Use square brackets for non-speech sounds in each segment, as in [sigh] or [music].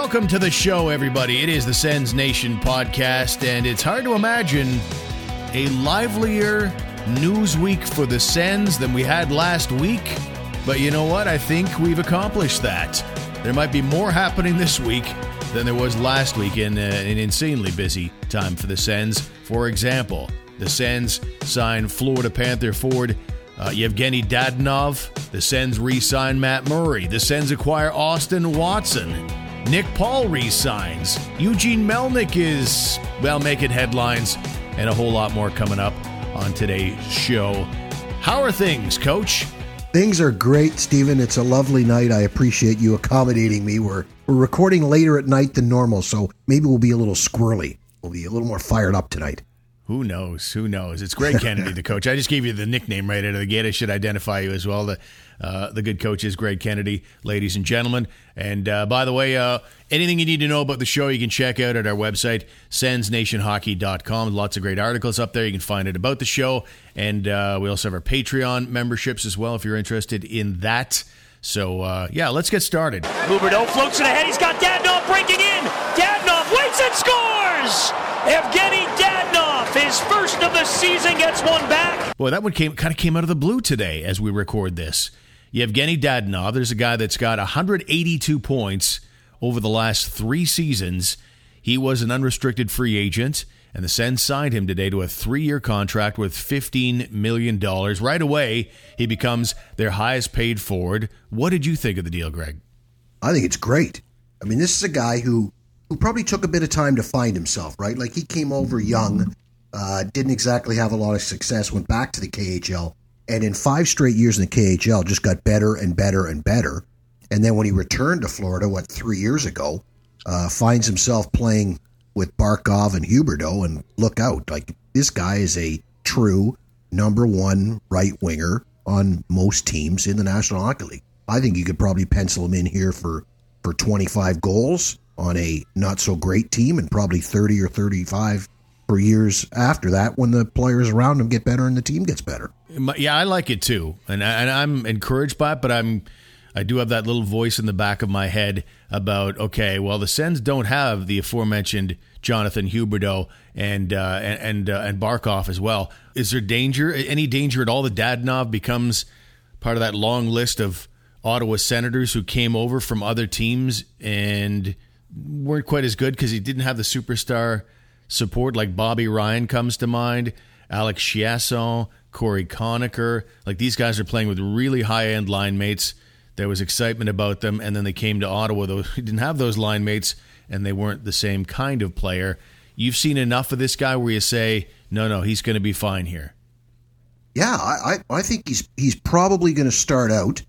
welcome to the show, everybody. It is the Sens Nation podcast, and it's hard to imagine a livelier news week for the Sens than we had last week. But you know what? I think we've accomplished that. There might be more happening this week than there was last week in uh, an insanely busy time for the Sens. For example, the Sens signed Florida Panther forward uh, Yevgeny Dadonov. The Sens re sign Matt Murray. The Sens acquire Austin Watson. Nick Paul resigns. Eugene Melnyk is, well, making headlines, and a whole lot more coming up on today's show. How are things, Coach? Things are great, Stephen. It's a lovely night. I appreciate you accommodating me. We're we're recording later at night than normal, so maybe we'll be a little squirrely. We'll be a little more fired up tonight. Who knows? Who knows? It's Greg Kennedy, the coach. I just gave you the nickname right out of the gate. I should identify you as well. The uh, the good coach is Greg Kennedy, ladies and gentlemen. And uh, by the way, uh, anything you need to know about the show, you can check out at our website, sensnationhockey.com. Lots of great articles up there. You can find it about the show. And uh, we also have our Patreon memberships as well if you're interested in that. So, uh, yeah, let's get started. Huberdeau floats it ahead. He's got Dadonov breaking in. Dadonov waits and scores! Evgeny Dadonov, his first of the season, gets one back. Boy, that one came kind of came out of the blue today as we record this. Yevgeny Dadonov, there's a guy that's got 182 points over the last three seasons. He was an unrestricted free agent, and the Sens signed him today to a three year contract worth $15 million. Right away, he becomes their highest paid forward. What did you think of the deal, Greg? I think it's great. I mean, this is a guy who who probably took a bit of time to find himself, right? Like he came over young, uh, didn't exactly have a lot of success, went back to the KHL, and in five straight years in the KHL, just got better and better and better. And then when he returned to Florida, what three years ago, uh, finds himself playing with Barkov and Huberdeau, and look out, like this guy is a true number one right winger on most teams in the National Hockey League. I think you could probably pencil him in here for for 25 goals on a not so great team and probably 30 or 35 for years after that when the players around him get better and the team gets better. Yeah, I like it too. And, I, and I'm encouraged by it, but I'm I do have that little voice in the back of my head about okay, well the Sens don't have the aforementioned Jonathan Huberdeau and uh, and and, uh, and Barkov as well. Is there danger? Any danger at all that Dadonov becomes part of that long list of Ottawa Senators who came over from other teams and weren't quite as good because he didn't have the superstar support. Like Bobby Ryan comes to mind, Alex Chiasson, Cory Conacher. Like these guys are playing with really high end line mates. There was excitement about them, and then they came to Ottawa. He [laughs] didn't have those line mates, and they weren't the same kind of player. You've seen enough of this guy where you say, no, no, he's going to be fine here. Yeah, I, I think he's he's probably going to start out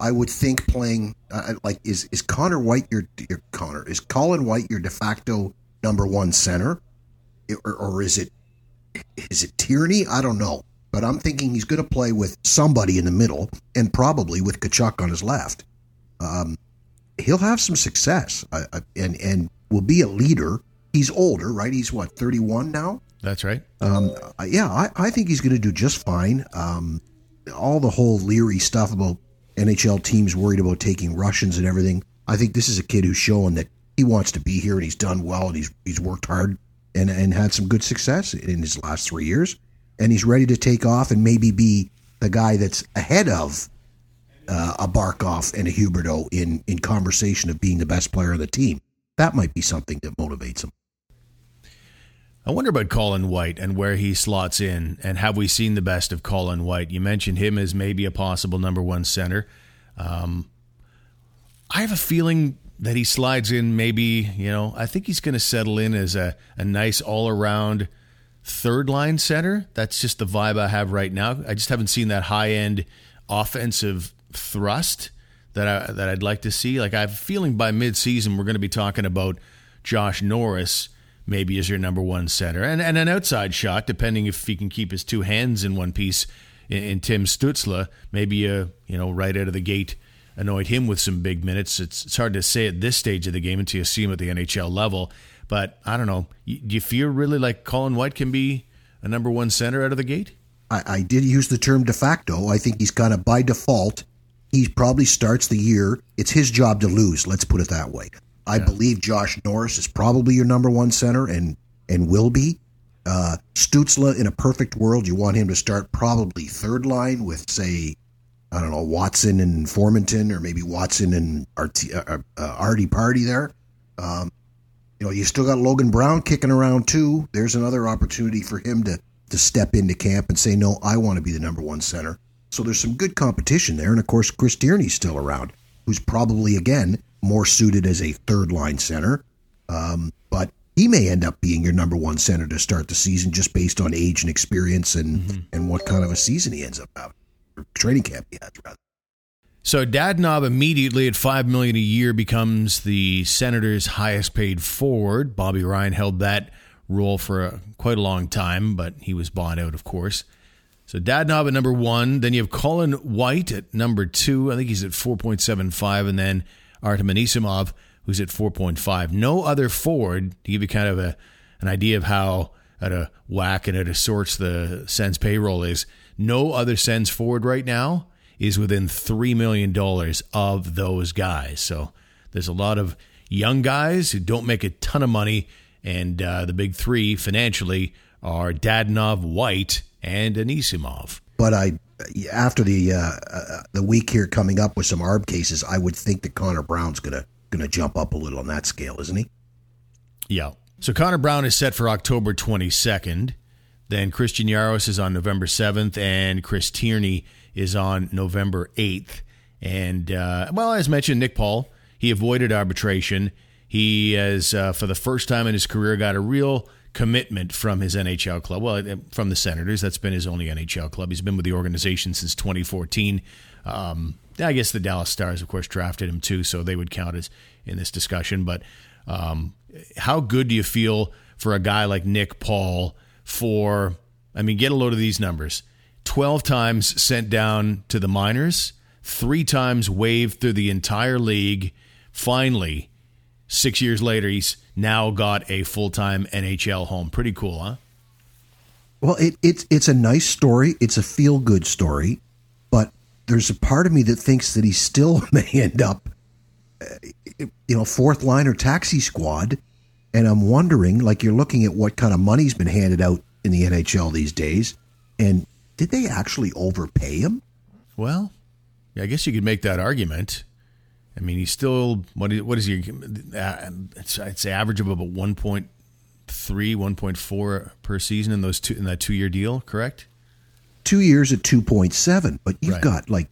I would think playing uh, like is is Connor White your, your Connor is Colin White your de facto number one center, or, or is it is it Tierney? I don't know, but I'm thinking he's going to play with somebody in the middle and probably with Tkachuk on his left. Um, he'll have some success uh, and and will be a leader. He's older, right? He's what 31 now. That's right. Um, yeah, I, I think he's going to do just fine. Um, all the whole Leary stuff about NHL teams worried about taking Russians and everything. I think this is a kid who's showing that he wants to be here and he's done well and he's he's worked hard and and had some good success in his last three years, and he's ready to take off and maybe be the guy that's ahead of uh, a Barkov and a Huberdeau in in conversation of being the best player on the team. That might be something that motivates him. I wonder about Colin White and where he slots in, and have we seen the best of Colin White? You mentioned him as maybe a possible number one center. Um, I have a feeling that he slides in maybe, you know, I think he's going to settle in as a, a nice all around third line center. That's just the vibe I have right now. I just haven't seen that high end offensive thrust that I that I'd like to see. Like I have a feeling by mid season we're going to be talking about Josh Norris maybe as your number one center, and and an outside shot, depending if he can keep his two hands in one piece. In, in Tim Stützle, maybe uh, you know right out of the gate, annoyed him with some big minutes. It's it's hard to say at this stage of the game until you see him at the NHL level. But I don't know. Do you feel really like Colin White can be a number one center out of the gate? I, I did use the term de facto. I think he's kind of by default. He probably starts the year. It's his job to lose. Let's put it that way. I yeah. believe Josh Norris is probably your number one center and and will be. Uh, Stützle, in a perfect world, you want him to start probably third line with, say, I don't know, Watson and Formenton, or maybe Watson and Artie, uh, uh, uh, Artie Party there. Um, you know, you still got Logan Brown kicking around too. There's another opportunity for him to to step into camp and say, no, I want to be the number one center. So there's some good competition there, and of course, Chris Tierney's still around, who's probably again more suited as a third line center. Um, but he may end up being your number one center to start the season just based on age and experience and mm-hmm. and what kind of a season he ends up having, or training camp he has rather. So Dadonov immediately at five million a year becomes the Senators' highest paid forward. Bobby Ryan held that role for a, quite a long time, but he was bought out, of course. So Dadonov at number one. Then you have Colin White at number two. I think he's at four point seven five, and then Artem Anisimov who's at 4.5. No other forward, to give you kind of a, an idea of how at a whack and at a sorts the Sens payroll is, no other Sens forward right now is within $3 million of those guys. So there's a lot of young guys who don't make a ton of money, and uh, the big three financially are Dadonov, White, and Anisimov. But I, after the uh, uh, the week here coming up with some ARB cases, I would think that Connor Brown's going to jump up a little on that scale, isn't he? Yeah. So Connor Brown is set for October 22nd. Then Christian Jaros is on November 7th, and Chris Tierney is on November 8th. And, uh, well, as mentioned, Nick Paul, he avoided arbitration. He has, uh, for the first time in his career, got a real commitment from his NHL club. Well, from the Senators. That's been his only NHL club. He's been with the organization since 2014. Um, I guess the Dallas Stars, of course, drafted him too, so they would count as in this discussion. But um, how good do you feel for a guy like Nick Paul? For I mean, get a load of these numbers: twelve times sent down to the minors, three times waived through the entire league. Finally, six years later, he's now got a full time NHL home. Pretty cool, huh? Well, it, it's it's a nice story. It's a feel good story but there's a part of me that thinks that he still [laughs] may end up, uh, you know, fourth line or taxi squad. And I'm wondering, like, you're looking at what kind of money's been handed out in the NHL these days, and did they actually overpay him? Well, I guess you could make that argument. I mean, he's still what is what is he? Uh, it's it's average of about 1.3, 1.4 per season in those two in that two year deal, correct? two years at 2.7 but you've right. got like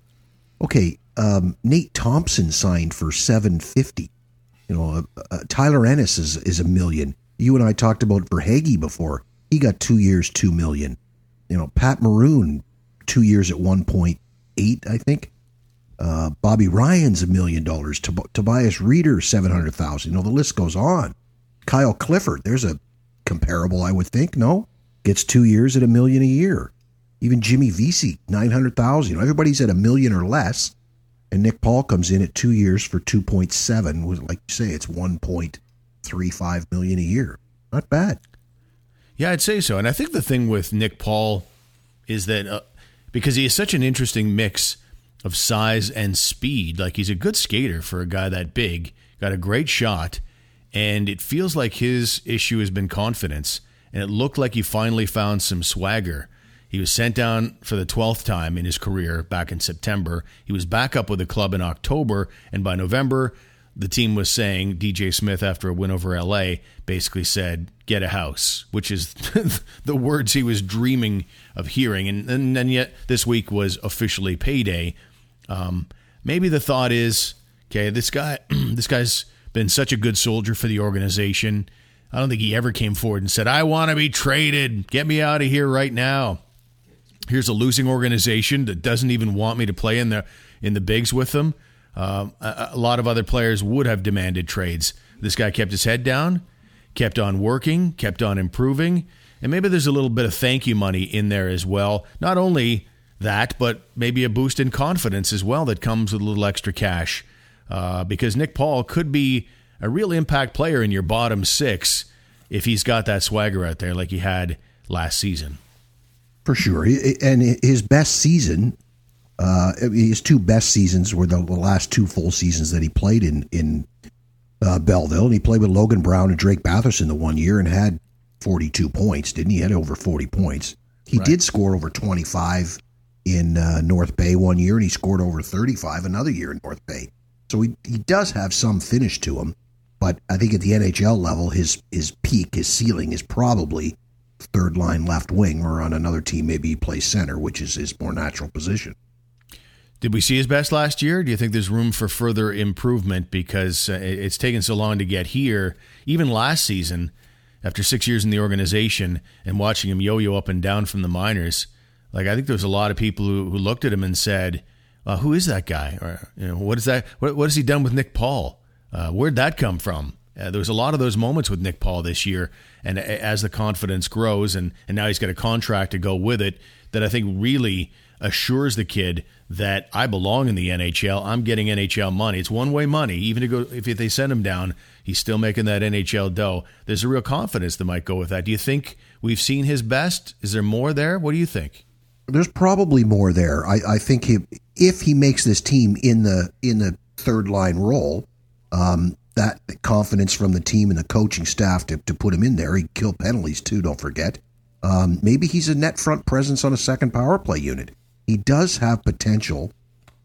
okay um, nate thompson signed for 750 you know uh, uh, tyler ennis is, is a million you and i talked about verhaeghe before he got two years two million you know pat maroon two years at 1.8 i think uh, bobby ryan's a million dollars Tob- tobias rieder 700000 you know the list goes on kyle clifford there's a comparable i would think no gets two years at a million a year even Jimmy Vesey, 900,000. You know, everybody's at a million or less. And Nick Paul comes in at two years for 2.7. Like you say, it's 1.35 million a year. Not bad. Yeah, I'd say so. And I think the thing with Nick Paul is that uh, because he is such an interesting mix of size and speed, like he's a good skater for a guy that big, got a great shot, and it feels like his issue has been confidence. And it looked like he finally found some swagger he was sent down for the 12th time in his career back in September. He was back up with the club in October, and by November, the team was saying DJ Smith, after a win over LA, basically said, Get a house, which is [laughs] the words he was dreaming of hearing. And, and, and yet, this week was officially payday. Um, maybe the thought is, okay, this guy, [clears throat] this guy's been such a good soldier for the organization. I don't think he ever came forward and said, I want to be traded. Get me out of here right now here's a losing organization that doesn't even want me to play in the in the bigs with them. Um, a, a, lot of other players would have demanded trades. This guy kept his head down, kept on working, kept on improving, and maybe there's a little bit of thank you money in there as well. Not only that, but maybe a boost in confidence as well that comes with a little extra cash. Uh, because Nick Paul could be a real impact player in your bottom six if he's got that swagger out there like he had last season for sure. And his best season, uh, his two best seasons were the last two full seasons that he played in in uh, Belleville, and he played with Logan Brown and Drake Batherson the one year and had 42 points, didn't he? he had over 40 points. He right. did score over 25 in uh, North Bay one year, and he scored over 35 another year in North Bay. So he, he does have some finish to him, but I think at the NHL level, his his peak, his ceiling is probably third line left wing, or on another team, maybe he plays center, which is his more natural position. Did we see his best last year? Do you think there's room for further improvement because uh, it's taken so long to get here? Even last season, after six years in the organization and watching him yo-yo up and down from the minors, like I think there was a lot of people who, who looked at him and said, uh, "Who is that guy?" Or you know, "What is that? What, what has he done with Nick Paul? Uh, where'd that come from?" Uh, there was a lot of those moments with Nick Paul this year, and as the confidence grows, and and now he's got a contract to go with it, that I think really assures the kid that I belong in the NHL. I'm getting NHL money. It's one way money. Even to go if they send him down, he's still making that NHL dough. There's a real confidence that might go with that. Do you think we've seen his best? Is there more there? What do you think? There's probably more there. I, I think he, if he makes this team in the in the third line role, um, that confidence from the team and the coaching staff to, to put him in there. he'd kill penalties too. Don't forget. Um, maybe he's a net front presence on a second power play unit he does have potential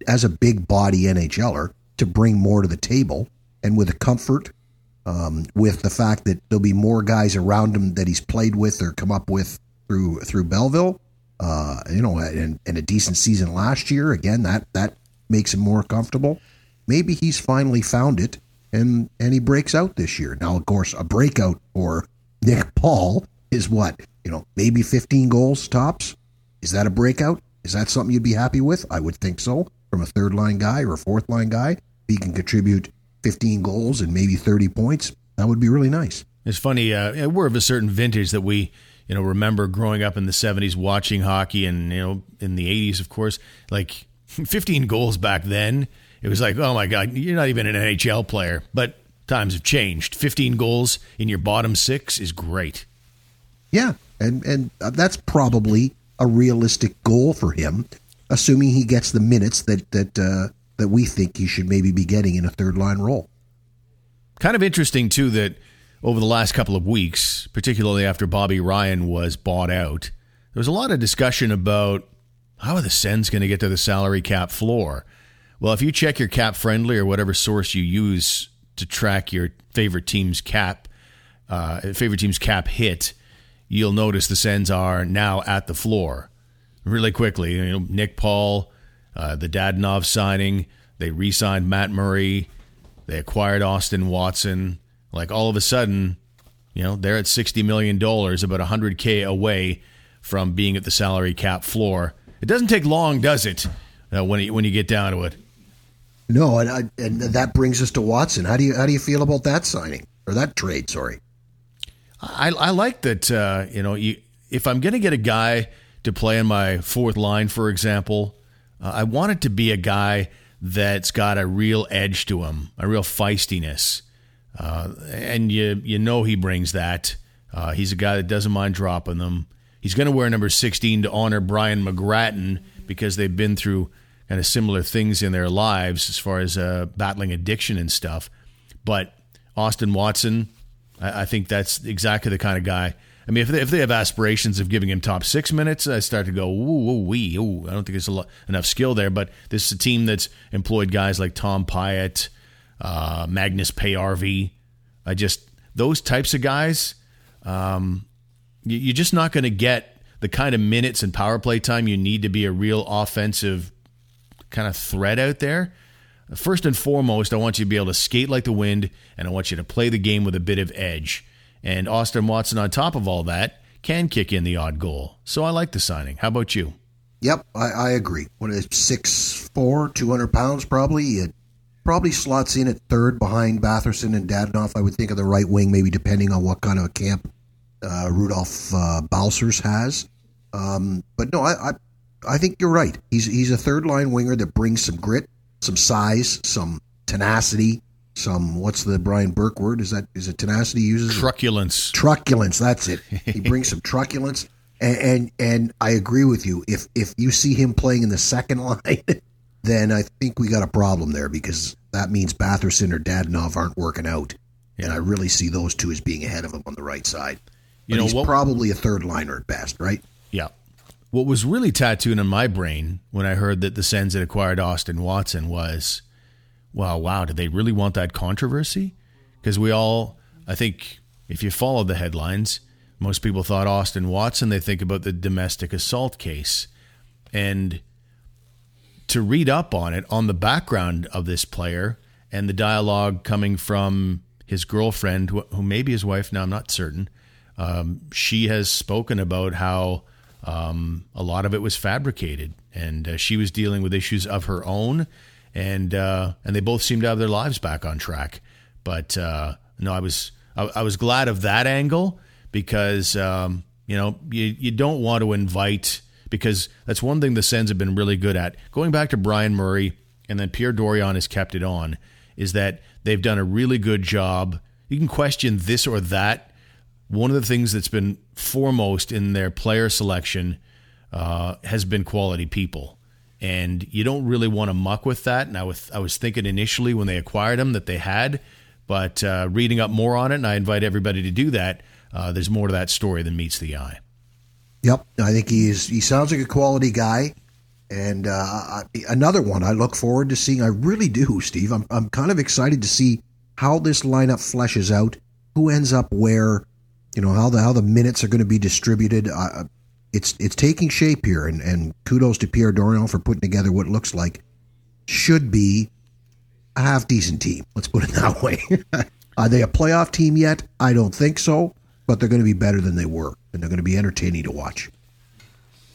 as a big body NHLer to bring more to the table, and with the comfort, um, with the fact that there'll be more guys around him that he's played with or come up with through through Belleville, uh, you know, and, a decent season last year. Again, that that makes him more comfortable. Maybe he's finally found it, and and he breaks out this year. Now, of course, a breakout for Nick Paul is what you know, maybe 15 goals tops. Is that a breakout? Is that something you'd be happy with? I would think so. From a third line guy or a fourth line guy, if he can contribute 15 goals and maybe 30 points, that would be really nice. It's funny. Uh, we're of a certain vintage that we, you know, remember growing up in the 70s watching hockey and, you know, in the 80s, of course. Like [laughs] 15 goals back then, it was like, oh my God, you're not even an NHL player. But times have changed. 15 goals in your bottom six is great. Yeah. And, and uh, that's probably a realistic goal for him, assuming he gets the minutes that that uh, that we think he should maybe be getting in a third line role. Kind of interesting too that over the last couple of weeks, particularly after Bobby Ryan was bought out, there was a lot of discussion about how are the Sens going to get to the salary cap floor. Well, if you check your cap friendly or whatever source you use to track your favorite team's cap, uh, favorite team's cap hit, you'll notice the Sens are now at the floor really quickly. You know, Nick Paul, uh, the Dadonov signing, they re signed Matt Murray, they acquired Austin Watson. Like all of a sudden, you know, they're at $60 million, about 100K away from being at the salary cap floor. It doesn't take long, does it, uh, when, you, when you get down to it? No, and, I, and that brings us to Watson. How do you how do you feel about that signing or that trade? Sorry. I, I like that. Uh, you know, you, if I'm going to get a guy to play in my fourth line, for example, uh, I want it to be a guy that's got a real edge to him, a real feistiness, uh, and you you know he brings that. Uh, he's a guy that doesn't mind dropping them. He's going to wear number 16 to honor Brian McGrattan because they've been through kind of similar things in their lives as far as uh, battling addiction and stuff. But Austin Watson, I, I, think that's exactly the kind of guy. I mean, if they, if they have aspirations of giving him top six minutes, I start to go, ooh, ooh, wee, ooh. I don't think there's lot, enough skill there. But this is a team that's employed guys like Tom Pyatt, uh, Magnus Paajarvi. I just those types of guys. Um, you, you're just not going to get the kind of minutes and power play time you need to be a real offensive kind of threat out there. First and foremost, I want you to be able to skate like the wind, and I want you to play the game with a bit of edge. And Austin Watson, on top of all that, can kick in the odd goal. So I like the signing. How about you? Yep, I, I agree. What is six four, two hundred pounds probably. Probably slots in at third behind Batherson and Dadonov. I would think of the right wing, maybe depending on what kind of a camp uh, Rudolph uh, Balcers has. Um, but no, I, I I think you're right. He's he's a third line winger that brings some grit some size, some tenacity, some what's the Brian Burke word? Is that is it tenacity uses truculence? Truculence. That's it. He brings some truculence, [laughs] and, and and I agree with you. If if you see him playing in the second [laughs] line, then I think we got a problem there because that means Batherson or Dadonov aren't working out. And I really see those two as being ahead of him on the right side. But You know he's what- probably a third liner at best, right? Yeah. What was really tattooed in my brain when I heard that the Sens had acquired Austin Watson was, wow, wow, did they really want that controversy? Because we all, I think, if you follow the headlines, most people thought Austin Watson, they think about the domestic assault case. And to read up on it, on the background of this player and the dialogue coming from his girlfriend, who, who may be his wife now, I'm not certain. Um, she has spoken about how um, a lot of it was fabricated, and uh, she was dealing with issues of her own, and uh, and they both seem to have their lives back on track. But uh, no, I was I, I was glad of that angle because um, you know you you don't want to invite because that's one thing the Sens have been really good at. Going back to Brian Murray and then Pierre Dorion has kept it on is that they've done a really good job. You can question this or that. One of the things that's been foremost in their player selection uh, has been quality people. And you don't really want to muck with that. And I was, I was thinking initially when they acquired them that they had, but uh, reading up more on it, and I invite everybody to do that, uh, there's more to that story than meets the eye. Yep, I think he is. He sounds like a quality guy, and uh, another one I look forward to seeing. I really do, Steve. I'm I'm kind of excited to see how this lineup fleshes out. Who ends up where? You know how the how the minutes are going to be distributed. Uh, it's it's taking shape here, and and kudos to Pierre Dorion for putting together what looks like should be a half decent team. Let's put it [laughs] that way. Are they a playoff team yet? I don't think so, but they're going to be better than they were, and they're going to be entertaining to watch.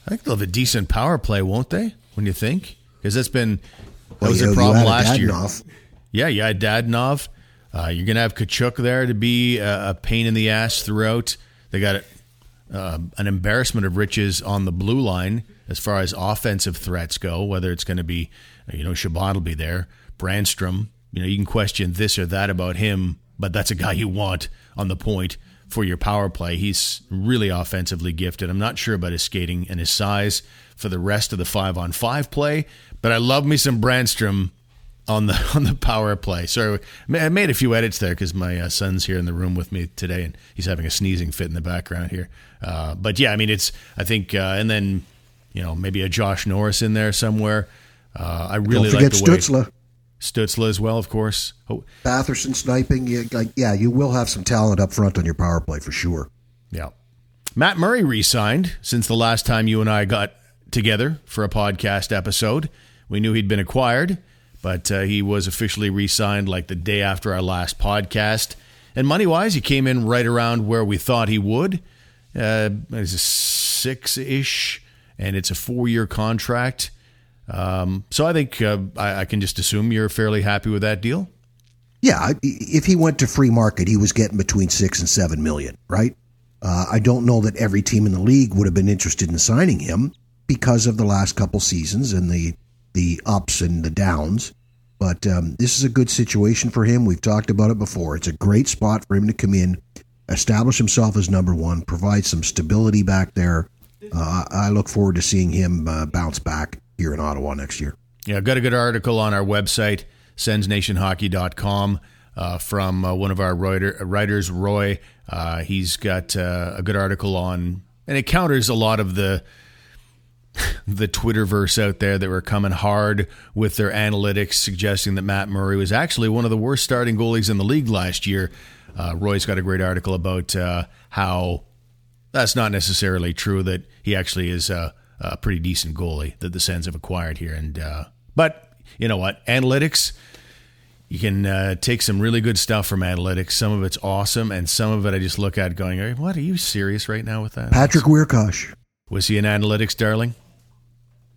I think they'll have a decent power play, won't they? When you think, because that's been that Well, was you a problem last year. Dadonov. Yeah, you had Dadonov. Uh, you're going to have Tkachuk there to be a, a pain in the ass throughout. They got uh, an embarrassment of riches on the blue line as far as offensive threats go. Whether it's going to be, you know, Chabot will be there. Brannstrom, you know, you can question this or that about him, but that's a guy you want on the point for your power play. He's really offensively gifted. I'm not sure about his skating and his size for the rest of the five on five play, but I love me some Brannstrom on the [laughs] on the power play. So I made a few edits there because my uh, son's here in the room with me today, and he's having a sneezing fit in the background here. Uh, but yeah, I mean, it's I think, uh, and then you know maybe a Josh Norris in there somewhere. Uh, I really like the way Stützle, Stützle as well, of course. Oh, Batherson sniping. You, like, yeah, you will have some talent up front on your power play for sure. Yeah. Matt Murray re-signed since the last time you and I got together for a podcast episode. We knew he'd been acquired, but uh, he was officially re-signed like the day after our last podcast. And money-wise, he came in right around where we thought he would. Uh, it's a six-ish, and it's a four-year contract. Um, so I think uh, I, I can just assume you're fairly happy with that deal. Yeah, if he went to free market, he was getting between six and seven million, right? Uh, I don't know that every team in the league would have been interested in signing him because of the last couple seasons and the the ups and the downs. But um, this is a good situation for him. We've talked about it before. It's a great spot for him to come in, establish himself as number one, provide some stability back there. Uh, I look forward to seeing him uh, bounce back here in Ottawa next year. Yeah, I've got a good article on our website, sensnationhockey.com, uh, from uh, one of our writer, writers, Roy. Uh, he's got uh, a good article on, and it counters a lot of the [laughs] the Twitterverse out there that were coming hard with their analytics, suggesting that Matt Murray was actually one of the worst starting goalies in the league last year. Uh, Roy's got a great article about uh, how that's not necessarily true. That he actually is a, pretty decent goalie that the Sens have acquired here. And uh, but you know what, analytics. You can uh, take some really good stuff from analytics. Some of it's awesome, and some of it I just look at going, "What are you serious right now with that?" Patrick Wiercioch. was he an analytics darling?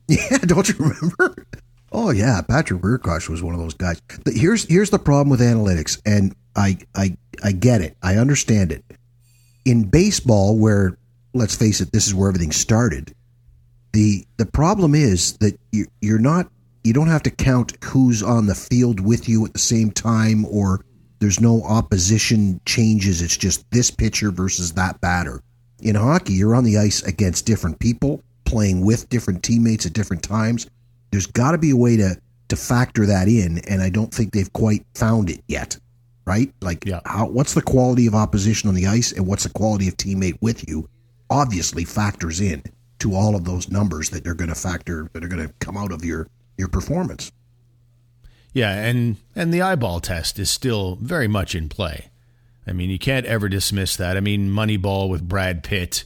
Yeah, [laughs] don't you remember? Oh yeah, Patrick Wiercioch was one of those guys. But here's here's the problem with analytics, and I I I get it. I understand it. In baseball, where let's face it, this is where everything started. The The problem is that you, you're not you don't have to count who's on the field with you at the same time, or there's no opposition changes. It's just this pitcher versus that batter. In hockey, you're on the ice against different people, playing with different teammates at different times. There's got to be a way to to factor that in, and I don't think they've quite found it yet. Right? Like, Yeah. how, what's the quality of opposition on the ice, and what's the quality of teammate with you? Obviously, factors in to all of those numbers that are going to factor that are going to come out of your your performance. Yeah, and and the eyeball test is still very much in play. I mean, you can't ever dismiss that. I mean, Moneyball with Brad Pitt,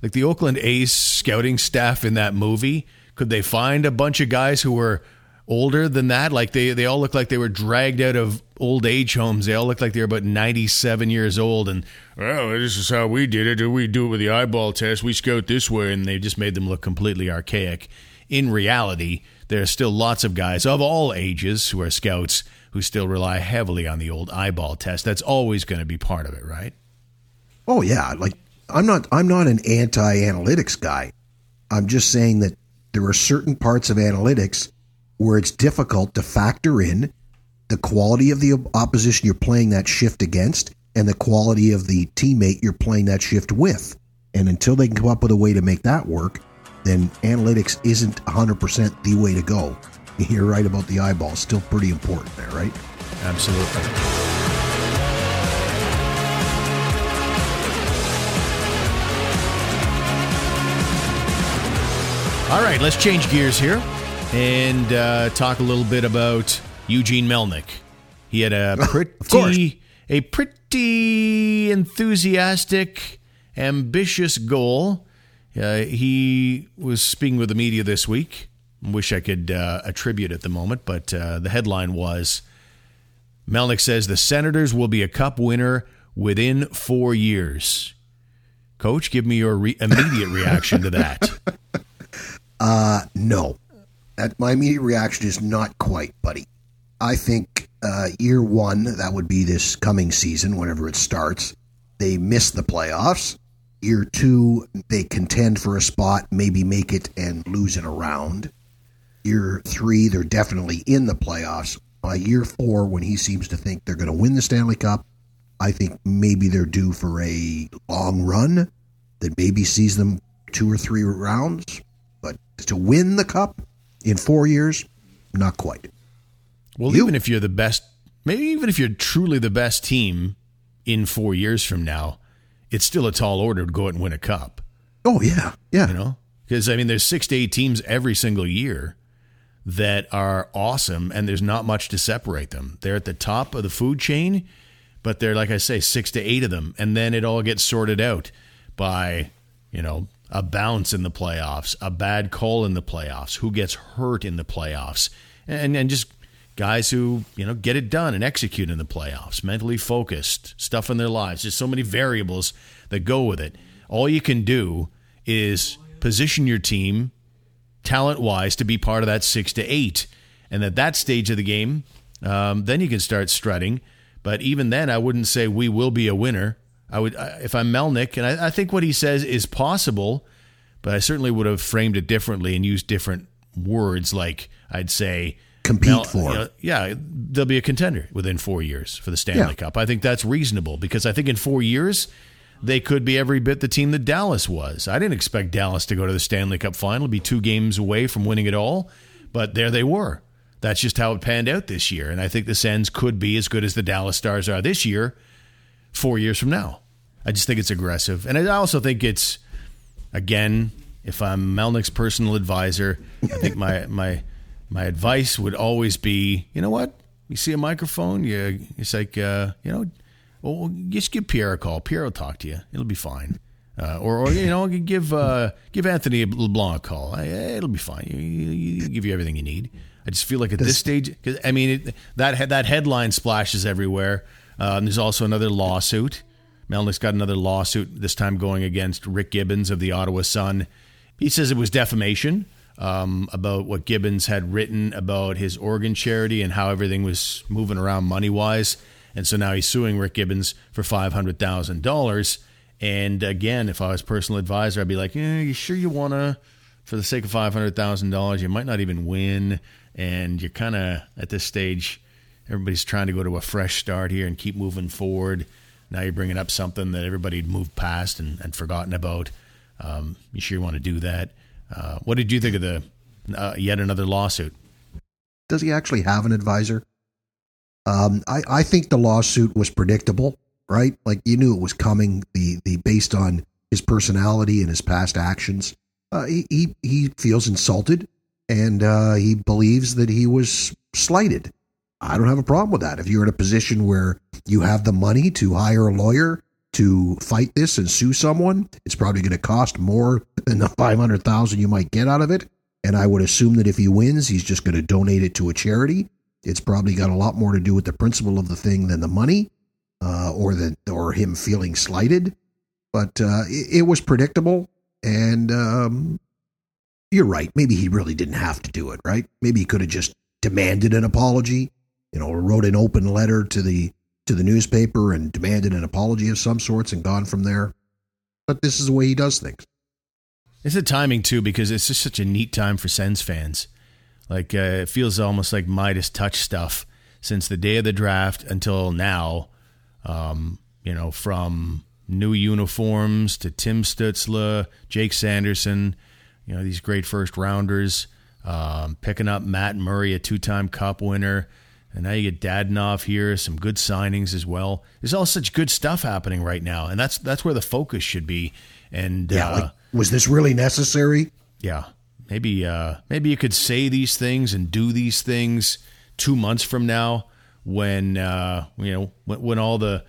like the Oakland A's scouting staff in that movie, could they find a bunch of guys who were older than that? Like they they all look like they were dragged out of old age homes. They all look like they were about 97 years old and well, this is how we did it. We do it with the eyeball test. We scout this way and they just made them look completely archaic. In reality, there are still lots of guys of all ages who are scouts who still rely heavily on the old eyeball test. That's always going to be part of it, right? Oh yeah, like I'm not I'm not an anti-analytics guy. I'm just saying that there are certain parts of analytics where it's difficult to factor in the quality of the opposition you're playing that shift against and the quality of the teammate you're playing that shift with. And until they can come up with a way to make that work, then analytics isn't 100% the way to go. [laughs] You're right about the eyeball. Still pretty important there, right? Absolutely. All right, let's change gears here and uh, talk a little bit about Eugene Melnyk. He had a pretty, a pretty enthusiastic, ambitious goal. Uh, he was speaking with the media this week. Wish I could uh, attribute at the moment, but uh, the headline was Melnyk says the Senators will be a cup winner within four years. Coach, give me your re- immediate reaction to that. [laughs] Uh, no. That, my immediate reaction is not quite, buddy. I think uh, year one, that would be this coming season, whenever it starts, they miss the playoffs. Year two, they contend for a spot, maybe make it and lose in a round. Year three, they're definitely in the playoffs. By year four, when he seems to think they're going to win the Stanley Cup, I think maybe they're due for a long run that maybe sees them two or three rounds. But to win the cup in four years, not quite. Well, You- even if you're the best, maybe even if you're truly the best team in four years from now, it's still a tall order to go out and win a cup. Oh yeah, yeah. You know, because I mean, there's six to eight teams every single year that are awesome, and there's not much to separate them. They're at the top of the food chain, but they're like I say, six to eight of them, and then it all gets sorted out by you know a bounce in the playoffs, a bad call in the playoffs, who gets hurt in the playoffs, and and just guys who you know get it done and execute in the playoffs, mentally focused, stuff in their lives. There's so many variables that go with it. All you can do is position your team talent wise to be part of that six to eight. And at that stage of the game, um, then you can start strutting. But even then, I wouldn't say we will be a winner. I would, I- if I'm Melnyk, and I, I think what he says is possible, but I certainly would have framed it differently and used different words. Like I'd say, Compete for. you know, yeah, they'll be a contender within four years for the Stanley Yeah. Cup. I think that's reasonable because I think in four years they could be every bit the team that Dallas was. I didn't expect Dallas to go to the Stanley Cup final, be two games away from winning it all, but there they were. That's just how it panned out this year, and I think the Sens could be as good as the Dallas Stars are this year, four years from now. I just think it's aggressive, and I also think it's again, if I'm Melnyk's personal advisor, I think my [laughs] my my advice would always be, you know what? You see a microphone, you it's like uh, you know, well, just give Pierre a call. Pierre will talk to you. It'll be fine. Uh, or, or you know, give uh, give Anthony LeBlanc a call. It'll be fine. You, you, you give you everything you need. I just feel like at this stage, because I mean, it, that that headline splashes everywhere. Um, there's also another lawsuit. Melnyk's got another lawsuit this time going against Rick Gibbons of the Ottawa Sun. He says it was defamation um, about what Gibbons had written about his organ charity and how everything was moving around money wise. And so now he's suing Rick Gibbons for five hundred thousand dollars. And again, if I was personal advisor, I'd be like, "Yeah, you sure you want to, for the sake of five hundred thousand dollars, you might not even win, and you're kind of at this stage." Everybody's trying to go to a fresh start here and keep moving forward. Now you're bringing up something that everybody had moved past and, and forgotten about. Um, you sure want to do that? Uh, what did you think of the uh, yet another lawsuit? does he actually have an advisor? Um, I, I think the lawsuit was predictable, right? Like you knew it was coming. The the based on his personality and his past actions, uh, he, he he feels insulted, and uh, he believes that he was slighted. I don't have a problem with that. If you're in a position where you have the money to hire a lawyer to fight this and sue someone, it's probably going to cost more than the five hundred thousand you might get out of it. And I would assume that if he wins, he's just going to donate it to a charity. It's probably got a lot more to do with the principle of the thing than the money, uh, or the or him feeling slighted. But uh, it, it, was predictable, and um, you're right. Maybe he really didn't have to do it. Right? Maybe he could have just demanded an apology. You know, wrote an open letter to the to the newspaper and demanded an apology of some sorts and gone from there. But this is the way he does things. It's the timing too, because it's just such a neat time for Sens fans. Like uh, it feels almost like Midas touch stuff since the day of the draft until now. Um, you know, from new uniforms to Tim Stützle, Jake Sanderson, you know, these great first rounders, um, picking up Matt Murray, a two time cup winner. And now you get Dadonov here, some good signings as well. There's all such good stuff happening right now, and that's that's where the focus should be. And yeah, uh, like, was this really necessary? Yeah, maybe uh, maybe you could say these things and do these things two months from now when uh, you know when, when, all the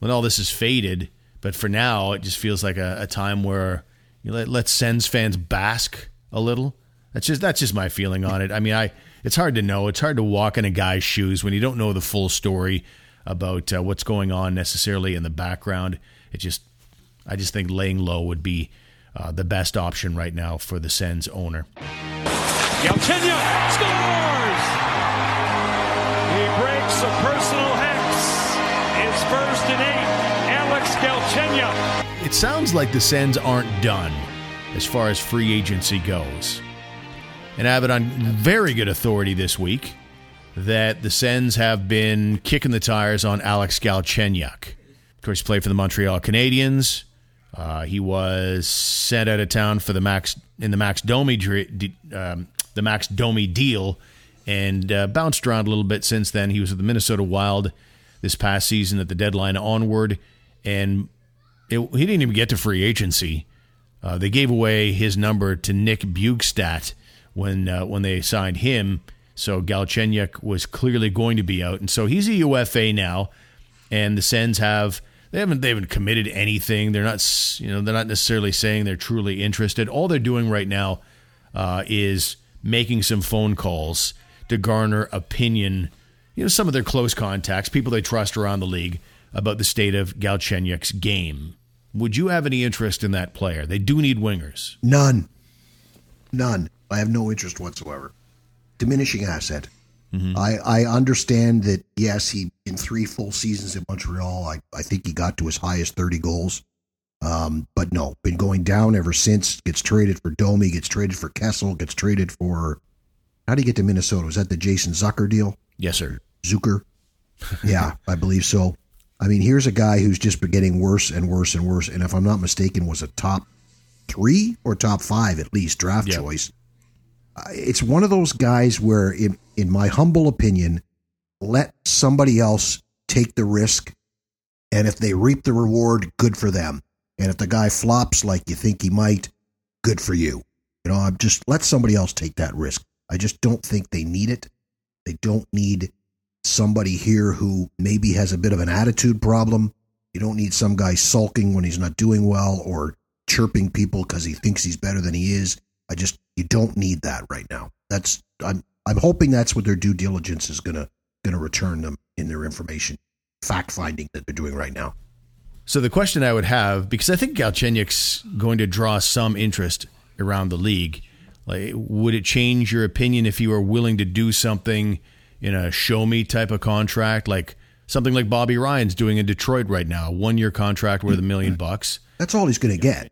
when all this is faded. But for now, it just feels like a, a time where you let let Sens fans bask a little. That's just that's just my feeling on it. I mean, I it's hard to know. It's hard to walk in a guy's shoes when you don't know the full story about uh, what's going on necessarily in the background. It just I just think laying low would be uh, the best option right now for the Sens owner. Galchenyuk scores! He breaks a personal hex. His first and eight, Alex Galchenyuk. It sounds like the Sens aren't done as far as free agency goes. And I have it on very good authority this week that the Sens have been kicking the tires on Alex Galchenyuk. Of course, he played for the Montreal Canadiens. Uh, he was sent out of town for the Max in the Max Domi um, the Max Domi deal, and uh, bounced around a little bit since then. He was with the Minnesota Wild this past season at the deadline onward, and it, he didn't even get to free agency. Uh, they gave away his number to Nick Bjugstad when uh, when they signed him. So Galchenyuk was clearly going to be out, and so he's a UFA now. And the Sens have they haven't they haven't committed anything. They're not you know they're not necessarily saying they're truly interested. All they're doing right now uh, is making some phone calls to garner opinion. You know, some of their close contacts, people they trust around the league, about the state of Galchenyuk's game. Would you have any interest in that player? They do need wingers. None. None. I have no interest whatsoever. Diminishing asset. Mm-hmm. I, I understand that, yes, he in three full seasons in Montreal, I, I think he got to his highest 30 goals. Um, but no, been going down ever since. Gets traded for Domi, gets traded for Kessel, gets traded for. How do you get to Minnesota? Was that the Jason Zucker deal? Yes, sir. Zucker? yeah, I believe so. I mean, here's a guy who's just been getting worse and worse and worse. And if I'm not mistaken, was a top three or top five at least draft yep. choice it's one of those guys where, in, in my humble opinion, let somebody else take the risk. And if they reap the reward, good for them. And if the guy flops like you think he might, good for you. You know, I'm just let somebody else take that risk. I just don't think they need it. They don't need somebody here who maybe has a bit of an attitude problem. You don't need some guy sulking when he's not doing well or chirping people because he thinks he's better than he is. I just you don't need that right now. That's I'm I'm hoping that's what their due diligence is gonna gonna return them in their information fact finding that they're doing right now. So the question I would have, because I think Galchenyuk's going to draw some interest around the league, like would it change your opinion if you were willing to do something in a show me type of contract, like something like Bobby Ryan's doing in Detroit right now, one year contract worth a million bucks? That's all he's going to get.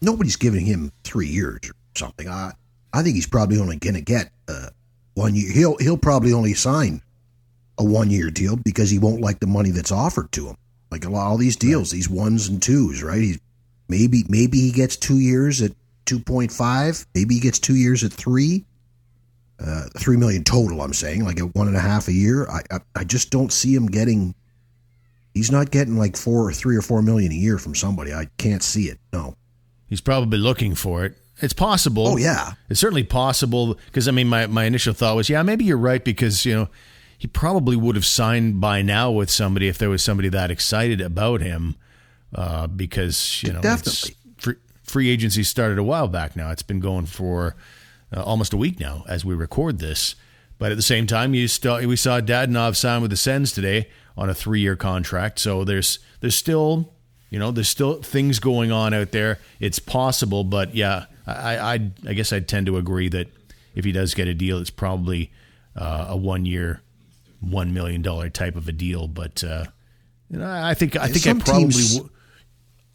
Nobody's giving him three years or something. I I think he's probably only going to get uh, one year. He'll he'll probably only sign a one year deal because he won't like the money that's offered to him. Like a lot all these deals, right. these ones and twos, right? He's maybe maybe he gets two years at two point five. Maybe he gets two years at three. uh, three million total. I'm saying like at one and a half a year. I, I I just don't see him getting. He's not getting like four or three or four million a year from somebody. I can't see it. No. He's probably looking for it. It's possible. Oh yeah, it's certainly possible. Because I mean, my my initial thought was, yeah, maybe you're right because you know he probably would have signed by now with somebody if there was somebody that excited about him. Uh, because you know, definitely free, free agency started a while back now. It's been going for uh, almost a week now as we record this. But at the same time, you still we saw Dadonov sign with the Sens today on a three-year contract. So there's there's still you know there's still things going on out there. It's possible, but yeah, I I, I guess I'd tend to agree that if he does get a deal, it's probably uh, a one-year, one million dollar type of a deal. But uh, you know, I think I think I probably teams... w-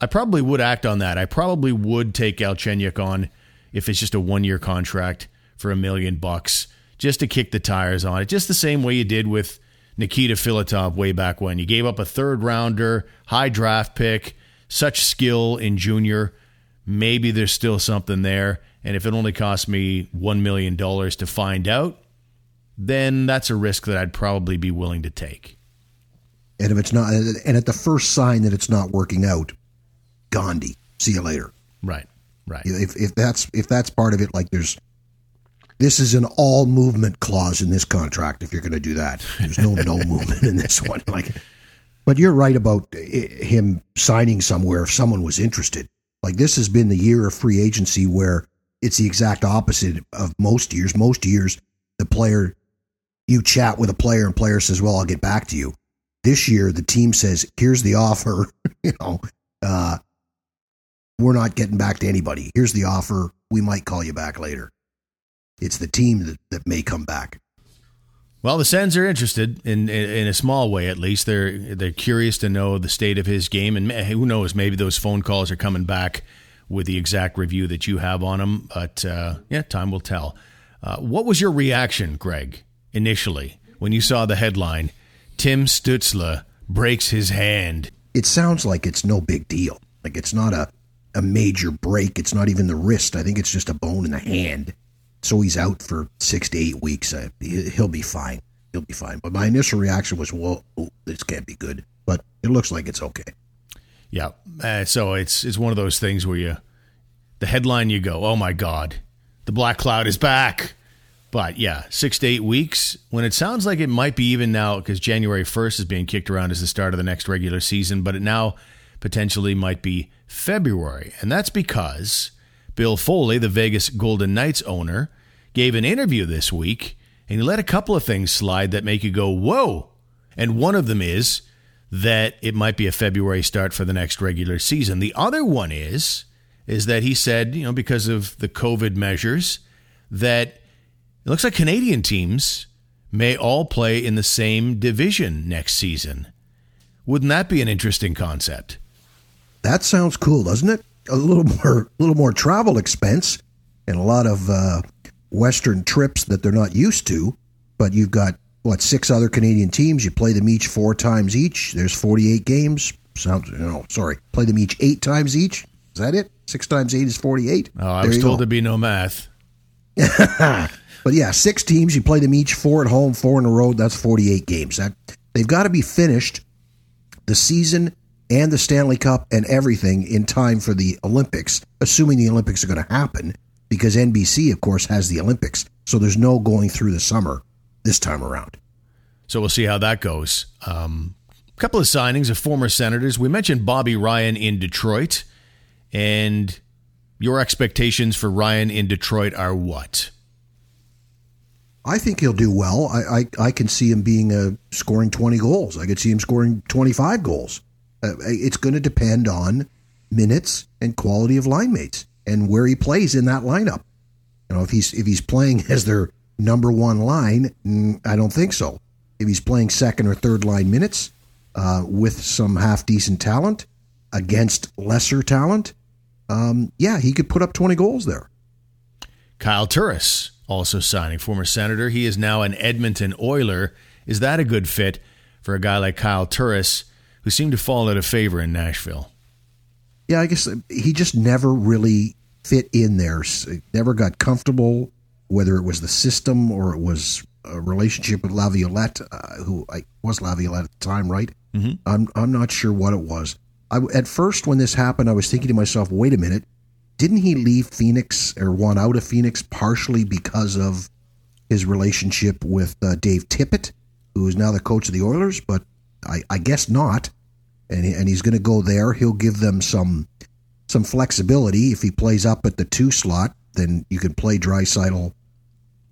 I probably would act on that. I probably would take Galchenyuk on if it's just a one year contract for a million bucks just to kick the tires on it, just the same way you did with Nikita Filatov way back when. You gave up a third rounder, high draft pick, such skill in junior. Maybe there's still something there. And if it only cost me $1 million to find out, then that's a risk that I'd probably be willing to take. And if it's not, and at the first sign that it's not working out, Gandhi, see you later. Right. Right. If if that's if that's part of it, like there's this is an all movement clause in this contract. If you're going to do that, there's no no [laughs] movement in this one. Like, but you're right about eh, him signing somewhere if someone was interested. Like this has been the year of free agency where it's the exact opposite of most years. Most years, the player you chat with a player and player says, "Well, I'll get back to you." This year, the team says, "Here's the offer." [laughs] you know, uh, we're not getting back to anybody. Here's the offer. We might call you back later. It's the team that, that may come back. Well, the Sens are interested in, in, in a small way, at least. They're they're curious to know the state of his game, and who knows, maybe those phone calls are coming back with the exact review that you have on him. But uh, yeah, time will tell. Uh, what was your reaction, Greg, initially when you saw the headline? Tim Stützle breaks his hand. It sounds like it's no big deal. Like it's not a a major break. It's not even the wrist. I think it's just a bone in the hand. So he's out for six to eight weeks. Uh, he'll be fine. He'll be fine. But my initial reaction was, "Whoa, this can't be good." But it looks like it's okay. Yeah. Uh, so it's it's one of those things where you, the headline, you go, "Oh my God, the black cloud is back." But yeah, six to eight weeks. When it sounds like it might be even now, because January first is being kicked around as the start of the next regular season, but it now potentially might be February. And that's because Bill Foley, the Vegas Golden Knights owner, gave an interview this week and he let a couple of things slide that make you go, whoa. And one of them is that it might be a February start for the next regular season. The other one is is that he said, you know, because of the COVID measures, that it looks like Canadian teams may all play in the same division next season. Wouldn't that be an interesting concept? That sounds cool, doesn't it? A little [laughs] more, a little more travel expense, and a lot of uh, Western trips that they're not used to. But you've got what six other Canadian teams? You play them each four times each. There's 48 games. Sounds no, sorry. Play them each eight times each. Is that it? Six times eight is 48. Oh, I there was told to be no math. [laughs] but yeah, six teams. You play them each four at home, four in the road. That's 48 games. That they've got to be finished. The season and the Stanley Cup and everything in time for the Olympics, assuming the Olympics are going to happen, because NBC, of course, has the Olympics. So there's no going through the summer this time around. So we'll see how that goes. Um, a couple of signings of former senators. We mentioned Bobby Ryan in Detroit, and your expectations for Ryan in Detroit are what? I think he'll do well. I, I, I can see him being a scoring 20 goals. I could see him scoring 25 goals. Uh, it's going to depend on minutes and quality of line mates and where he plays in that lineup. You know, if he's if he's playing as their number one line, mm, I don't think so. If he's playing second or third line minutes uh, with some half decent talent against lesser talent, um, yeah, he could put up twenty goals there. Kyle Turris also signing, former senator. He is now an Edmonton Oiler. Is that a good fit for a guy like Kyle Turris? who seemed to fall out of favor in Nashville. Yeah, I guess he just never really fit in there. Never got comfortable whether it was the system or it was a relationship with Laviolette, uh, who I was Laviolette at the time, right? Mm-hmm. I'm I'm not sure what it was. I, at first, when this happened, I was thinking to myself, wait a minute, didn't he leave Phoenix or want out of Phoenix partially because of his relationship with uh, Dave Tippett, who is now the coach of the Oilers? But I, I guess not. And, he, and he's going to go there. He'll give them some some flexibility. If he plays up at the two slot, then you can play Draisaitl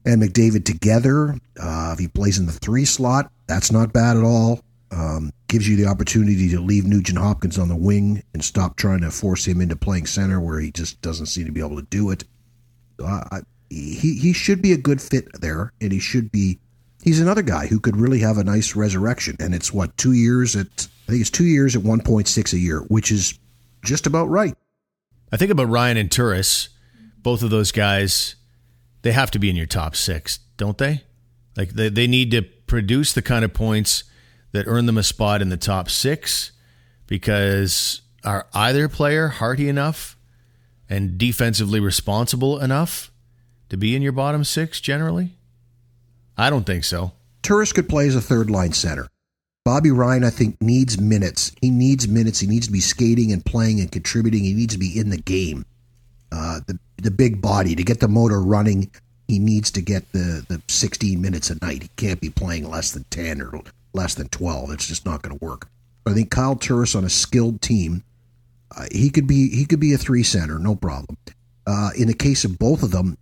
and McDavid together. Uh, if he plays in the three slot, that's not bad at all. Um, gives you the opportunity to leave Nugent Hopkins on the wing and stop trying to force him into playing center where he just doesn't seem to be able to do it. Uh, he he should be a good fit there, and he should be. He's another guy who could really have a nice resurrection, and it's what two years at think it's two years at one point six a year, which is just about right. I think about Ryan and Turris, both of those guys. They have to be in your top six, don't they? Like they, they need to produce the kind of points that earn them a spot in the top six because are either player hearty enough and defensively responsible enough to be in your bottom six generally? I don't think so. Turris could play as a third line center. Bobby Ryan, I think, needs minutes. He needs minutes. He needs to be skating and playing and contributing. He needs to be in the game. Uh, the the big body to get the motor running. He needs to get the the 16 minutes a night. He can't be playing less than 10 or less than 12. It's just not going to work. I think Kyle Turris on a skilled team, uh, he could be he could be a three center, no problem. Uh, in the case of both of them,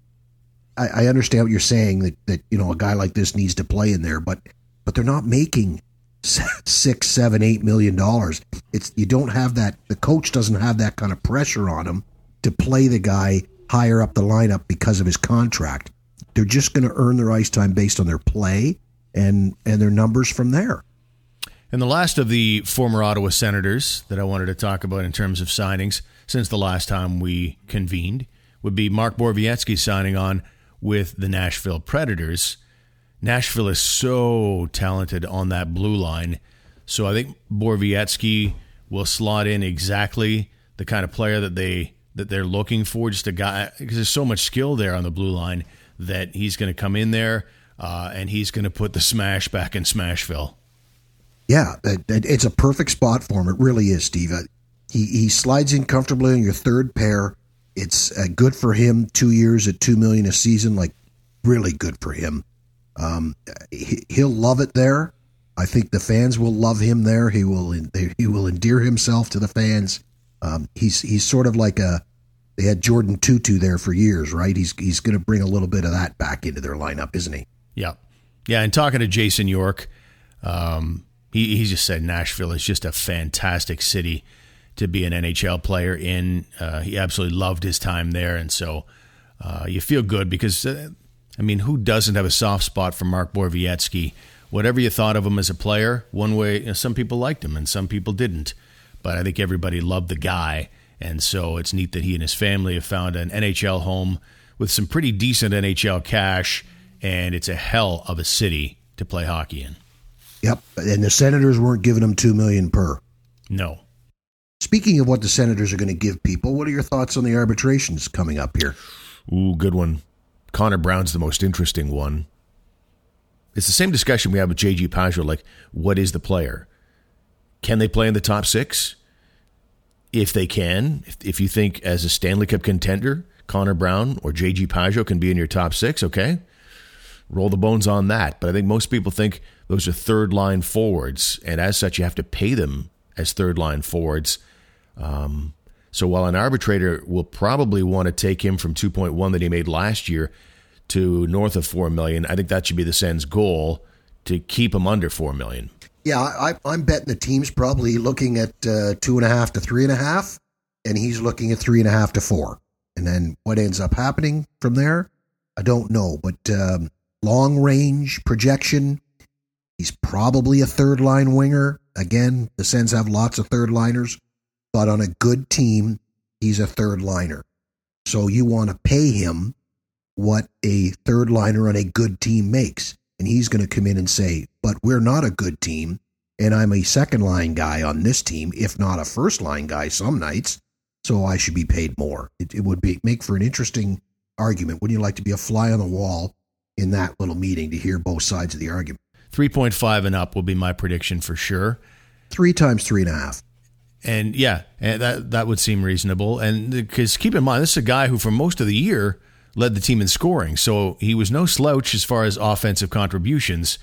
I, I understand what you're saying that that you know a guy like this needs to play in there, but but they're not making six, seven, eight million dollars. It's you don't have that. The coach doesn't have that kind of pressure on him to play the guy higher up the lineup because of his contract. They're just going to earn their ice time based on their play and and their numbers from there. And the last of the former Ottawa Senators that I wanted to talk about in terms of signings since the last time we convened would be Mark Borowiecki signing on with the Nashville Predators. Nashville is so talented on that blue line. So I think Borowiecki will slot in exactly the kind of player that they that they're looking for. Just a guy because there's so much skill there on the blue line that he's going to come in there uh, and he's going to put the smash back in Smashville. Yeah, it's a perfect spot for him. It really is, Steve. Uh, he he slides in comfortably on your third pair. It's uh, good for him. Two years at two million a season, like really good for him. Um, he, he'll love it there. I think the fans will love him there. He will he will endear himself to the fans. Um, he's he's sort of like a they had Jordin Tootoo there for years, right? He's he's going to bring a little bit of that back into their lineup, isn't he? Yeah, yeah. And talking to Jason York, um, he he just said Nashville is just a fantastic city to be an NHL player in. Uh, he absolutely loved his time there, and so uh, you feel good because uh, I mean, who doesn't have a soft spot for Mark Borowiecki? Whatever you thought of him as a player, one way, you know, some people liked him and some people didn't. But I think everybody loved the guy. And so it's neat that he and his family have found an NHL home with some pretty decent NHL cash. And it's a hell of a city to play hockey in. Yep. And the Senators weren't giving him 2 million per. No. Speaking of what the Senators are going to give people, what are your thoughts on the arbitrations coming up here? Ooh, good one. Connor Brown's the most interesting one. It's the same discussion we have with JG Pageau. Like, what is the player? Can they play in the top six? If they can, if, if you think as a Stanley Cup contender, Connor Brown or JG Pageau can be in your top six, okay, roll the bones on that. But I think most people think those are third line forwards, and as such, you have to pay them as third line forwards. Um, so while an arbitrator will probably want to take him from 2.1 that he made last year to north of 4 million, I think that should be the Sens' goal to keep him under 4 million. Yeah, I, am betting the team's probably looking at uh, two and a half to three and a half, and he's looking at three and a half to four. And then what ends up happening from there, I don't know. But um, long range projection, he's probably a third line winger. Again, the Sens have lots of third liners but on a good team, he's a third liner. So you want to pay him what a third liner on a good team makes. And he's going to come in and say, but we're not a good team. And I'm a second line guy on this team, if not a first line guy some nights. So I should be paid more. It, it would be make for an interesting argument? Wouldn't you like to be a fly on the wall in that little meeting to hear both sides of the argument? 3.5 and up will be my prediction for sure. Three times three and a half. And yeah, and that that would seem reasonable. And because keep in mind, this is a guy who for most of the year led the team in scoring, so he was no slouch as far as offensive contributions.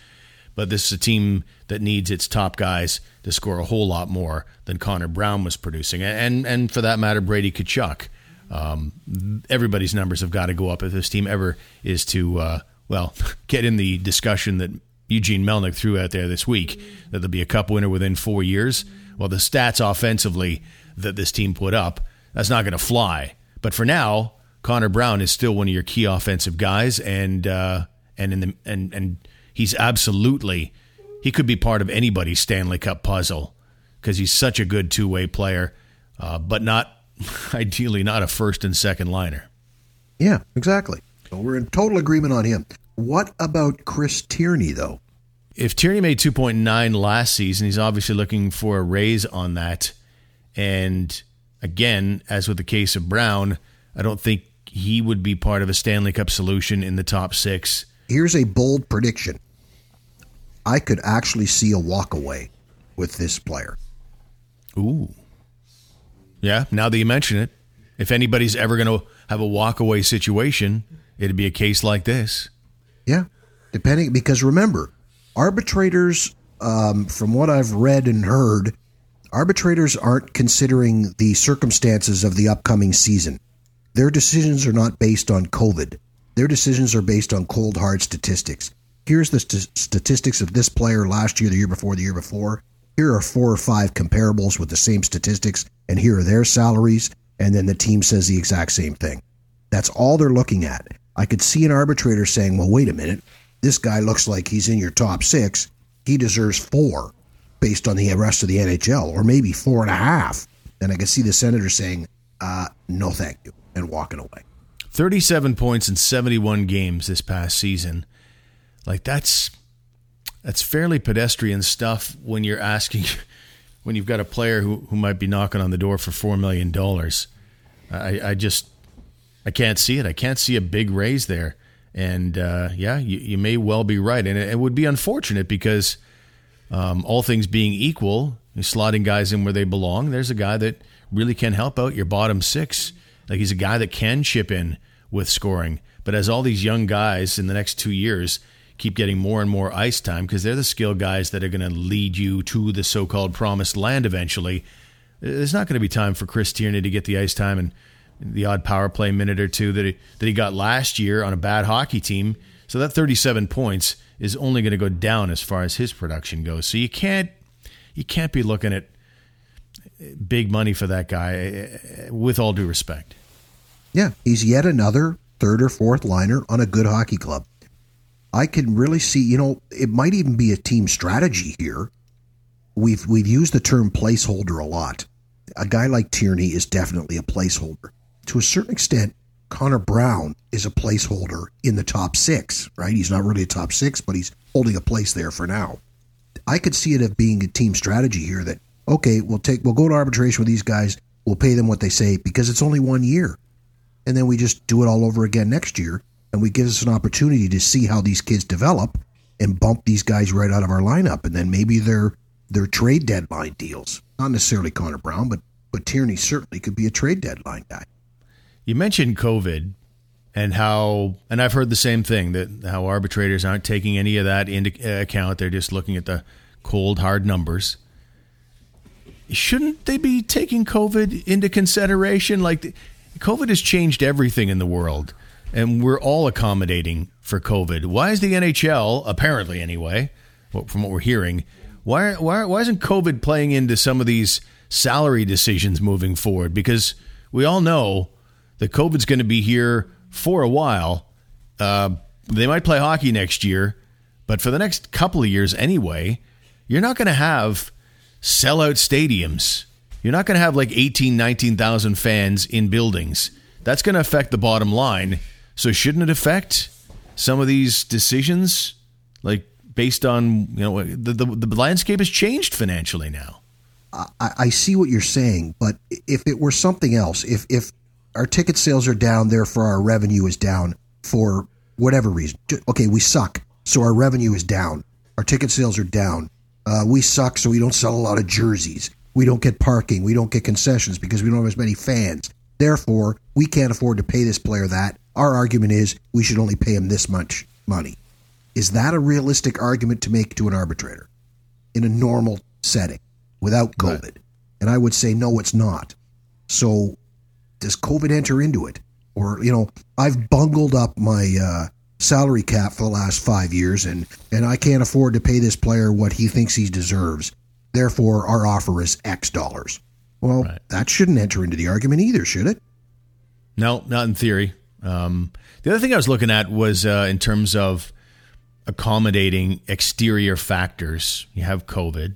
But this is a team that needs its top guys to score a whole lot more than Connor Brown was producing, and and for that matter, Brady Tkachuk. Um, everybody's numbers have got to go up if this team ever is to uh, well [laughs] get in the discussion that Eugene Melnyk threw out there this week that there'll be a cup winner within four years. Well, the stats offensively that this team put up, that's not going to fly. But for now, Connor Brown is still one of your key offensive guys, and uh, and in the and and he's absolutely he could be part of anybody's Stanley Cup puzzle because he's such a good two way player, uh, but not [laughs] ideally not a first and second liner. Yeah, exactly. So we're in total agreement on him. What about Chris Tierney though? If Tierney made 2.9 last season, he's obviously looking for a raise on that. And again, as with the case of Brown, I don't think he would be part of a Stanley Cup solution in the top six. Here's a bold prediction. I could actually see a walkaway with this player. Ooh. Yeah, now that you mention it, if anybody's ever going to have a walkaway situation, it'd be a case like this. Yeah, depending, because remember, arbitrators, um, from what I've read and heard, arbitrators aren't considering the circumstances of the upcoming season. Their decisions are not based on COVID. Their decisions are based on cold, hard statistics. Here's the st- statistics of this player last year, the year before, the year before. Here are four or five comparables with the same statistics, and here are their salaries. And then the team says the exact same thing. That's all they're looking at. I could see an arbitrator saying, well, wait a minute this guy looks like he's in your top six. He deserves four based on the rest of the NHL, or maybe four and a half. And I can see the senator saying, uh, no, thank you, and walking away. 37 points in 71 games this past season. Like that's that's fairly pedestrian stuff when you're asking [laughs] when you've got a player who, who might be knocking on the door for four million dollars. I, I just I can't see it. I can't see a big raise there. And uh, yeah, you, you, may well be right. And it, it would be unfortunate because um, all things being equal, slotting guys in where they belong, there's a guy that really can help out your bottom six. Like he's a guy that can chip in with scoring. But as all these young guys in the next two years keep getting more and more ice time because they're the skill guys that are going to lead you to the so called promised land eventually, there's not going to be time for Chris Tierney to get the ice time and the odd power play minute or two that he, that he got last year on a bad hockey team. So that 37 points is only going to go down as far as his production goes. So you can't you can't be looking at big money for that guy eh, eh, with all due respect. Yeah, he's yet another third or fourth liner on a good hockey club. I can really see, you know, it might even be a team strategy here. We've we've used the term placeholder a lot. A guy like Tierney is definitely a placeholder to a certain extent, Connor Brown is a placeholder in the top six, right? He's not really a top six, but he's holding a place there for now. I could see it as being a team strategy here that, okay, we'll take, we'll go to arbitration with these guys. We'll pay them what they say because it's only one year. And then we just do it all over again next year. And we give us an opportunity to see how these kids develop and bump these guys right out of our lineup. And then maybe they're, they're trade deadline deals. Not necessarily Connor Brown, but, but Tierney certainly could be a trade deadline guy. You mentioned COVID and how, and I've heard the same thing that how arbitrators aren't taking any of that into account. They're just looking at the cold, hard numbers. Shouldn't they be taking COVID into consideration? Like, COVID has changed everything in the world, and we're all accommodating for COVID. Why is the NHL, apparently anyway, from what we're hearing, why, why, why isn't COVID playing into some of these salary decisions moving forward? Because we all know that COVID's going to be here for a while. Uh, they might play hockey next year, but for the next couple of years anyway, you're not going to have sellout stadiums. You're not going to have like 18, 19,000 fans in buildings. That's going to affect the bottom line. So shouldn't it affect some of these decisions? Like based on, you know, the, the, the landscape has changed financially now. I, I see what you're saying, but if it were something else, if if our ticket sales are down, therefore our revenue is down for whatever reason. Okay, we suck, so our revenue is down. Our ticket sales are down. Uh, we suck, so we don't sell a lot of jerseys. We don't get parking. We don't get concessions because we don't have as many fans. Therefore, we can't afford to pay this player that. Our argument is we should only pay him this much money. Is that a realistic argument to make to an arbitrator in a normal setting without COVID? Right. And I would say no, it's not. So does COVID enter into it? Or, you know, I've bungled up my uh, salary cap for the last five years and, and I can't afford to pay this player what he thinks he deserves. Therefore, our offer is X dollars. Well, right. that shouldn't enter into the argument either, should it? No, not in theory. Um, the other thing I was looking at was uh, in terms of accommodating exterior factors. You have COVID,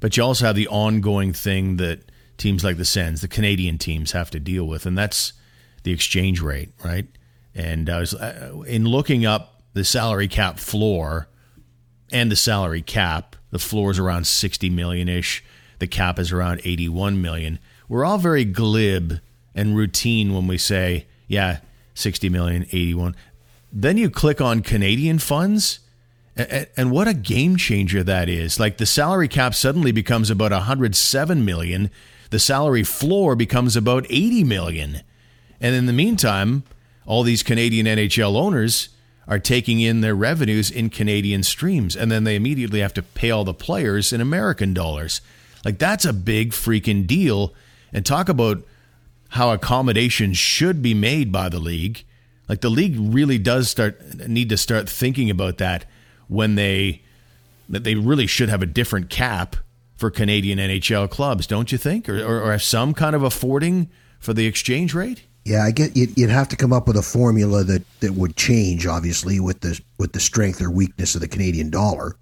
but you also have the ongoing thing that teams like the Sens, the Canadian teams, have to deal with, and that's the exchange rate, right? And I was uh, in looking up the salary cap floor and the salary cap. The floor is around sixty million ish. The cap is around eighty-one million. We're all very glib and routine when we say, "Yeah, sixty million, eighty-one." Then you click on Canadian funds, and what a game changer that is. Like the salary cap suddenly becomes about 107 million the salary floor becomes about 80 million. And in the meantime, all these Canadian NHL owners are taking in their revenues in Canadian streams and then they immediately have to pay all the players in American dollars. Like that's a big freaking deal and talk about how accommodations should be made by the league. Like the league really does start need to start thinking about that when they that they really should have a different cap for Canadian NHL clubs, don't you think? Or, or, or have some kind of affording for the exchange rate? Yeah, I get you'd, you'd have to come up with a formula that, that would change, obviously, with the with the strength or weakness of the Canadian dollar.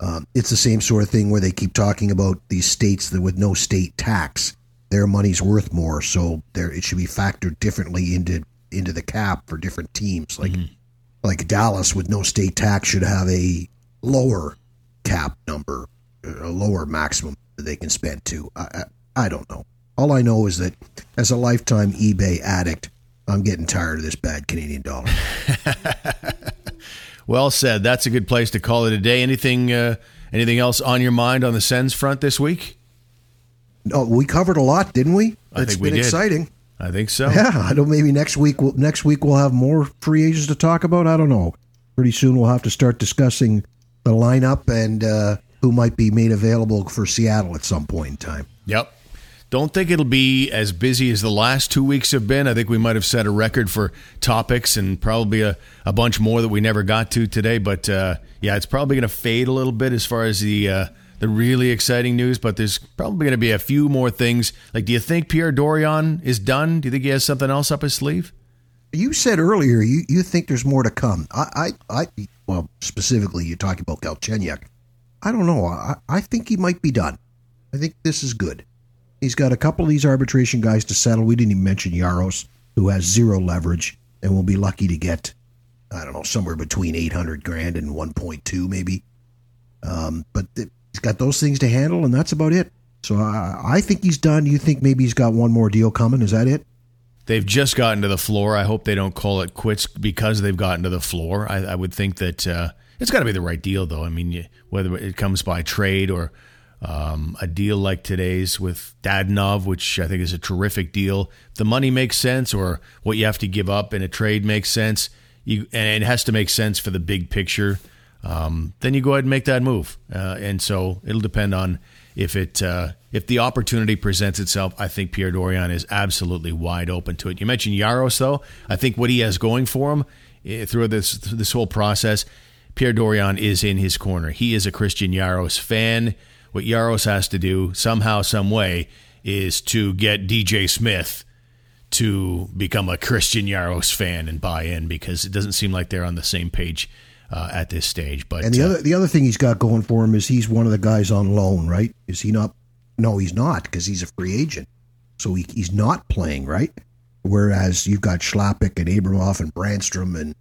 Um, it's the same sort of thing where they keep talking about these states that with no state tax, their money's worth more, so there it should be factored differently into into the cap for different teams. Like mm-hmm. like Dallas with no state tax should have a lower cap number a lower maximum that they can spend too. I, I, I don't know. All I know is that as a lifetime eBay addict, I'm getting tired of this bad Canadian dollar. [laughs] well said. That's a good place to call it a day. Anything uh, anything else on your mind on the Sens front this week? No, we covered a lot, didn't we? I it's think we been did. exciting. I think so. Yeah, I don't. Maybe next week. We'll, next week we'll have more free agents to talk about. I don't know. Pretty soon we'll have to start discussing the lineup and uh, who might be made available for Seattle at some point in time. Yep. Don't think it'll be as busy as the last two weeks have been. I think we might have set a record for topics and probably a, a bunch more that we never got to today. But uh, yeah, it's probably going to fade a little bit as far as the uh, the really exciting news. But there's probably going to be a few more things. Like, do you think Pierre Dorion is done? Do you think he has something else up his sleeve? You said earlier you, you think there's more to come. I, I, I well, specifically, you're talking about Galchenyuk. I don't know. I, I think he might be done. I think this is good. He's got a couple of these arbitration guys to settle. We didn't even mention Jaros, who has zero leverage and will be lucky to get, I don't know, somewhere between 800 grand and 1.2 maybe. Um, but th- he's got those things to handle, and that's about it. So I, I think he's done. You think maybe he's got one more deal coming? Is that it? They've just gotten to the floor. I hope they don't call it quits because they've gotten to the floor. I, I would think that uh, it's got to be the right deal, though. I mean, whether it comes by trade or um, a deal like today's with Dadonov, which I think is a terrific deal. If the money makes sense, or what you have to give up in a trade makes sense, you and it has to make sense for the big picture. Um, then you go ahead and make that move. Uh, and so it'll depend on if it uh, if the opportunity presents itself. I think Pierre Dorion is absolutely wide open to it. You mentioned Jaros, though. I think what he has going for him eh, through this this whole process Pierre Dorion is in his corner. He is a Christian Jaros fan. What Jaros has to do somehow, some way, is to get DJ Smith to become a Christian Jaros fan and buy in because it doesn't seem like they're on the same page uh, at this stage. But and the uh, other the other thing he's got going for him is he's one of the guys on loan, right? Is he not? No, he's not because he's a free agent, so he, he's not playing, right? Whereas you've got Schlappick and Abramov and Brannstrom and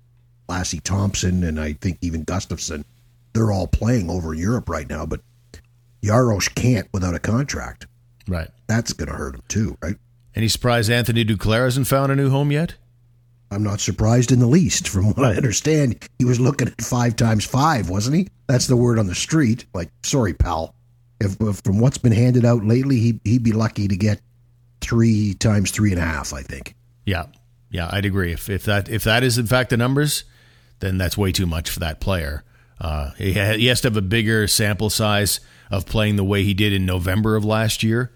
Lassi Thomson, and I think even Gustavsson. they're all playing over in Europe right now, but Jaros can't without a contract. Right. That's going to hurt him too, right? Any surprise Anthony Duclair hasn't found a new home yet? I'm not surprised in the least. From what I understand, he was looking at five times five, wasn't he? That's the word on the street. Like, sorry, pal. If, if from what's been handed out lately, he he'd be lucky to get three times three and a half. I think. Yeah, yeah, I'd agree. If if that if that is in fact the numbers, then that's way too much for that player. Uh, he, ha- he has to have a bigger sample size of playing the way he did in November of last year.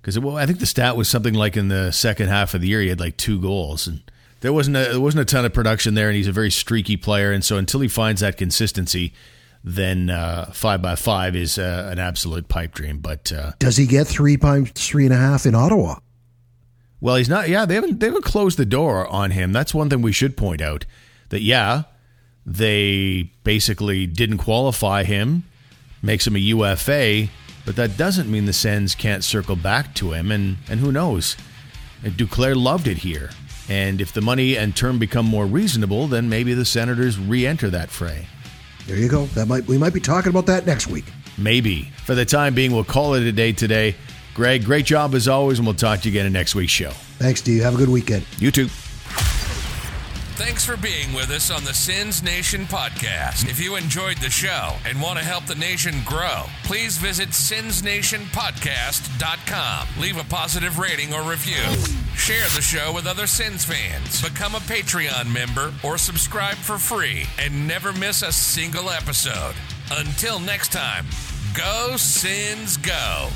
Because well, I think the stat was something like in the second half of the year he had like two goals, and there wasn't a, there wasn't a ton of production there, and he's a very streaky player, and so until he finds that consistency, then uh, five by five is uh, an absolute pipe dream. But uh, does he get three times three and a half in Ottawa? Well, he's not. Yeah, they haven't they haven't closed the door on him. That's one thing we should point out. That yeah, they basically didn't qualify him, makes him a UFA, but that doesn't mean the Sens can't circle back to him. And and who knows? Duclair loved it here, and if the money and term become more reasonable, then maybe the Senators re-enter that fray. There you go. That might we might be talking about that next week. Maybe. For the time being, we'll call it a day today. Greg, great job as always, and we'll talk to you again in next week's show. Thanks, Steve. Have a good weekend. You too. Thanks for being with us on the Sens Nation podcast. If you enjoyed the show and want to help the nation grow, please visit sensnationpodcast.com. Leave a positive rating or review. Share the show with other Sens fans. Become a Patreon member or subscribe for free and never miss a single episode. Until next time, go Sens go.